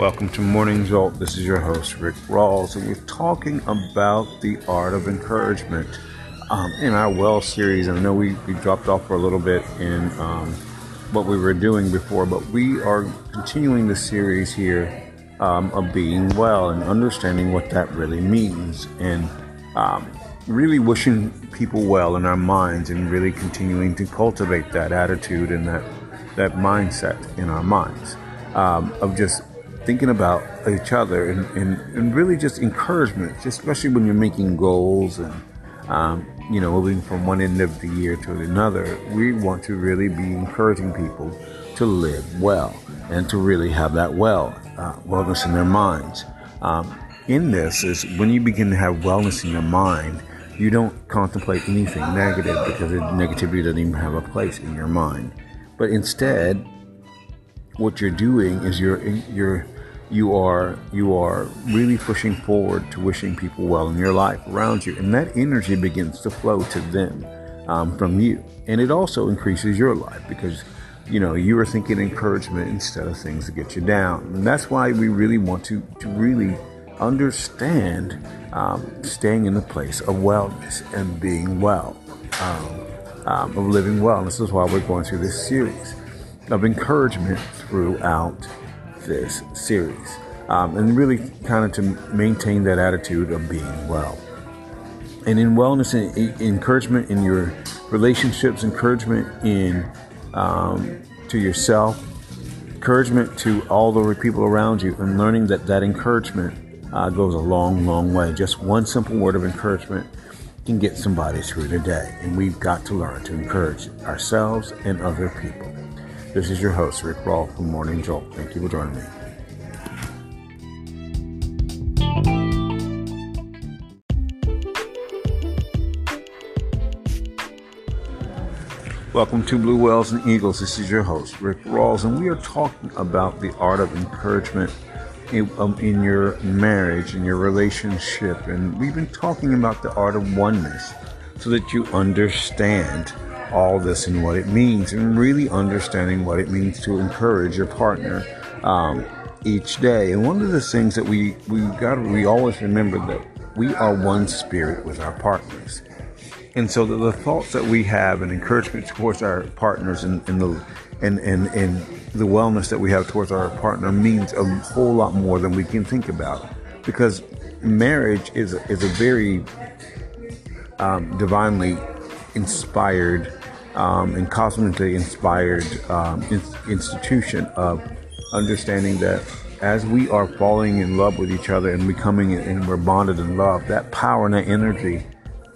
Welcome to Morning Jolt. This is your host, Rick Rawls, and we're talking about the art of encouragement um, in our Well series. I know we, we dropped off for a little bit in um, what we were doing before, but we are continuing the series here um, of being well and understanding what that really means and um, really wishing people well in our minds and really continuing to cultivate that attitude and that, that mindset in our minds um, of just thinking about each other and, and, and really just encouragement, especially when you're making goals and, um, you know, moving from one end of the year to another. We want to really be encouraging people to live well and to really have that well, uh, wellness in their minds. Um, in this is when you begin to have wellness in your mind, you don't contemplate anything negative because negativity doesn't even have a place in your mind. But instead, what you're doing is you're you're you are you are really pushing forward to wishing people well in your life around you, and that energy begins to flow to them um, from you, and it also increases your life because you know you are thinking encouragement instead of things that get you down, and that's why we really want to to really understand um, staying in the place of wellness and being well, um, um, of living well. And this is why we're going through this series of encouragement throughout this series. Um, and really kind of to maintain that attitude of being well. And in wellness and encouragement in your relationships, encouragement in um, to yourself, encouragement to all the people around you, and learning that that encouragement uh, goes a long, long way. Just one simple word of encouragement can get somebody through the day. And we've got to learn to encourage ourselves and other people. This is your host, Rick Rawl from Morning Jolt. Thank you for joining me. Welcome to Blue Whales and Eagles. This is your host, Rick Rawls, and we are talking about the art of encouragement in, um, in, your marriage, in your relationship. And we've been talking about the art of oneness so that you understand all this and what it means, and really understanding what it means to encourage your partner um, each day. And one of the things that we we got we always remember that we are one spirit with our partners. And so the, the thoughts that we have and encouragement towards our partners and, the and, and, and the wellness that we have towards our partner means a whole lot more than we can think about. Because marriage is, is a very um, divinely inspired um, and cosmically inspired um, in- institution of understanding that as we are falling in love with each other and becoming and we're bonded in love, that power and that energy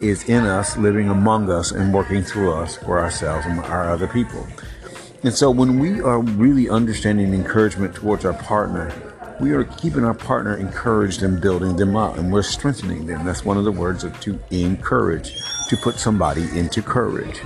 is in us, living among us, and working through us for ourselves and our other people. And so when we are really understanding encouragement towards our partner, we are keeping our partner encouraged and building them up, and we're strengthening them. That's one of the words of to encourage, to put somebody into courage.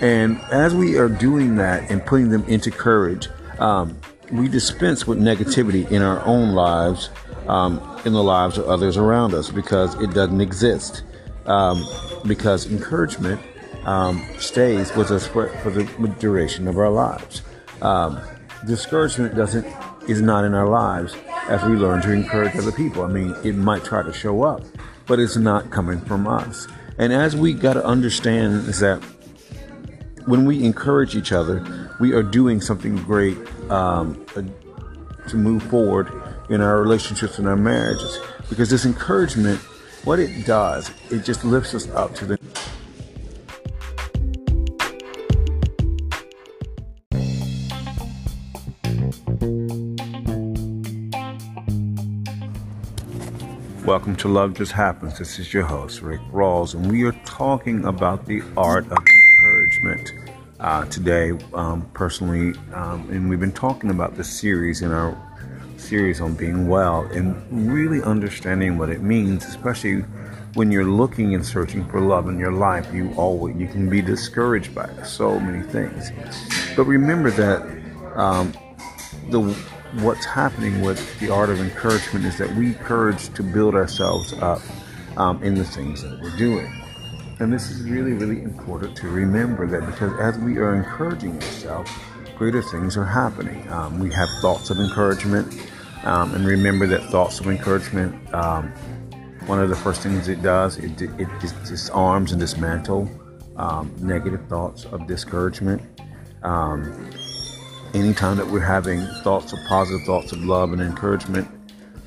And as we are doing that and putting them into courage, um, we dispense with negativity in our own lives, um, in the lives of others around us, because it doesn't exist. Um, because encouragement um, stays with us for, for, the duration of our lives. Um, discouragement doesn't is not in our lives as we learn to encourage other people. I mean, it might try to show up, but it's not coming from us. And as we got to understand is that when we encourage each other, we are doing something great um, uh, to move forward in our relationships and our marriages. Because this encouragement, what it does, it just lifts us up to the Welcome to Love Just Happens. This is your host, Rick Rawls, and we are talking about the art of encouragement uh, today, um, personally. Um, and we've been talking about this series in our series on being well and really understanding what it means, especially when you're looking and searching for love in your life. You always you can be discouraged by so many things, but remember that um, the what's happening with the art of encouragement is that we encourage to build ourselves up um, in the things that we're doing. And this is really, really important to remember that because as we are encouraging ourselves, greater things are happening. Um, we have thoughts of encouragement. Um, and remember that thoughts of encouragement, um, one of the first things it does, it, it, disarms and dismantle um, negative thoughts of discouragement. Um, anytime that we're having thoughts of positive thoughts of love and encouragement,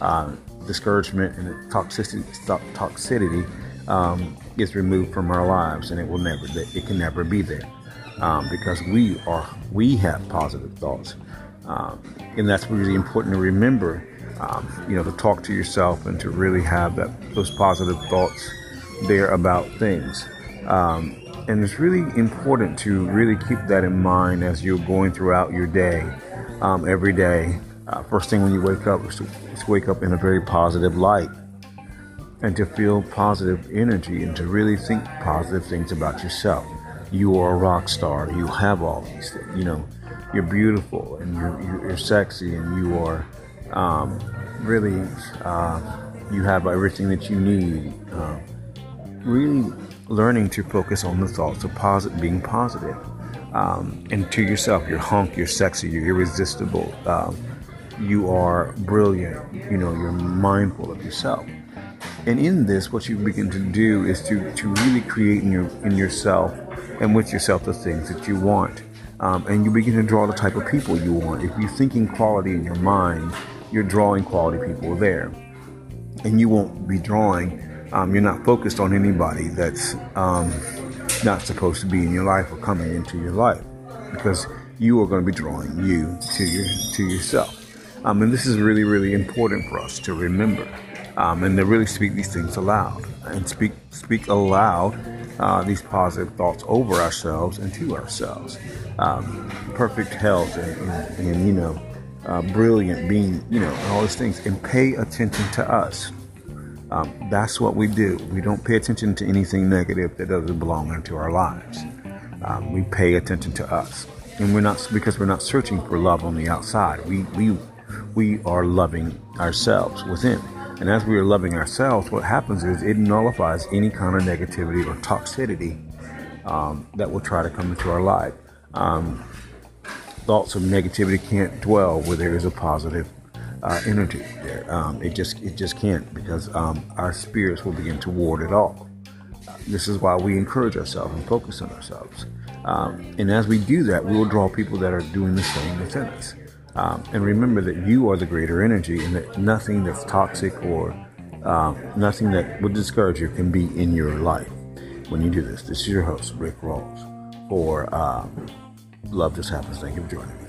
uh, discouragement and toxicity, toxicity um, is removed from our lives, and it will never, it can never be there um, because we are, we have positive thoughts, um, and that's really important to remember. Um, you know, to talk to yourself and to really have that those positive thoughts there about things. Um, and it's really important to really keep that in mind as you're going throughout your day, um, every day. Uh, first thing when you wake up is to, is to wake up in a very positive light and to feel positive energy and to really think positive things about yourself. You are a rock star. You have all these things. You know, you're beautiful and you're, you're sexy and you are um, really, uh, you have everything that you need. Uh, really learning to focus on the thoughts of positive, being positive. Um, and to yourself, you're hunk, you're sexy, you're irresistible, um, you are brilliant, you know, you're mindful of yourself. And in this, what you begin to do is to, to really create in, your, in yourself and with yourself the things that you want. Um, and you begin to draw the type of people you want. If you're thinking quality in your mind, you're drawing quality people there. And you won't be drawing um, you're not focused on anybody that's um, not supposed to be in your life or coming into your life because you are going to be drawing you to your to yourself. Um, and this is really, really important for us to remember um, and to really speak these things aloud and speak speak aloud uh, these positive thoughts over ourselves and to ourselves. Um, perfect health and, and, and you know, uh, brilliant being, you know, all these things, and pay attention to us. Um, that's what we do. We don't pay attention to anything negative that doesn't belong into our lives. Um, we pay attention to us, and we're not because we're not searching for love on the outside. We we we are loving ourselves within, and as we are loving ourselves, what happens is it nullifies any kind of negativity or toxicity um, that will try to come into our life. Um, thoughts of negativity can't dwell where there is a positive uh, energy there. Um, it just it just can't because um, our spirits will begin to ward it off. This is why we encourage ourselves and focus on ourselves. Um, and as we do that, we will draw people that are doing the same within us. Um, and remember that you are the greater energy, and that nothing that's toxic or uh, nothing that would discourage you can be in your life when you do this. This is your host, Rick Rawls, for uh, Love Just Happens. Thank you for joining me.